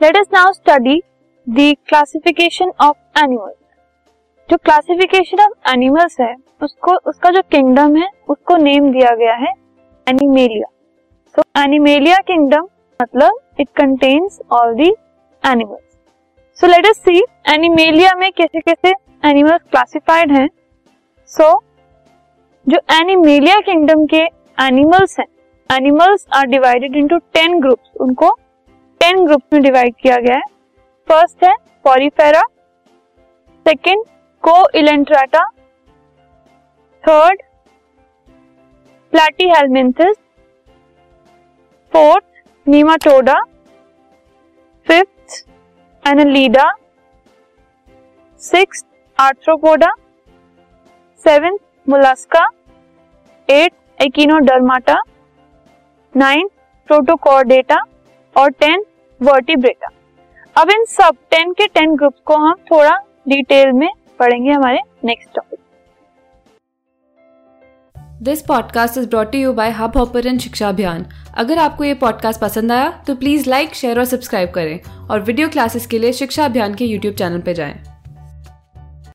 Let us now study the classification of animals जो classification of animals है उसको उसका जो किंगडम है उसको नेम दिया गया है एनिमेलिया सो एनिमेलिया किंगडम मतलब it contains all the animals so let us see animalia में कैसे कैसे एनिमल्स क्लासिफाइड हैं. सो so, जो एनिमेलिया किंगडम के एनिमल्स हैं animals are divided into ten groups उनको टेन ग्रुप्स में डिवाइड किया गया है। फ़र्स्ट है पॉरीफेरा सेकेंड को coelenterata third platyhelminthes fourth nematoda, fifth annelida six arthropoda seventh mollusca eight echinodermata nine protochordata और टेन वर्टिब्रेटा अब इन सब टेन के टेन ग्रुप्स को हम थोड़ा डिटेल में पढ़ेंगे हमारे next topic this podcast is brought you by Hubhopper Shiksha Abhiyan अगर आपको ये पॉडकास्ट पसंद आया तो प्लीज़ लाइक शेयर और सब्सक्राइब करें और वीडियो क्लासेस के लिए शिक्षा अभियान के यूट्यूब चैनल पर जाएँ।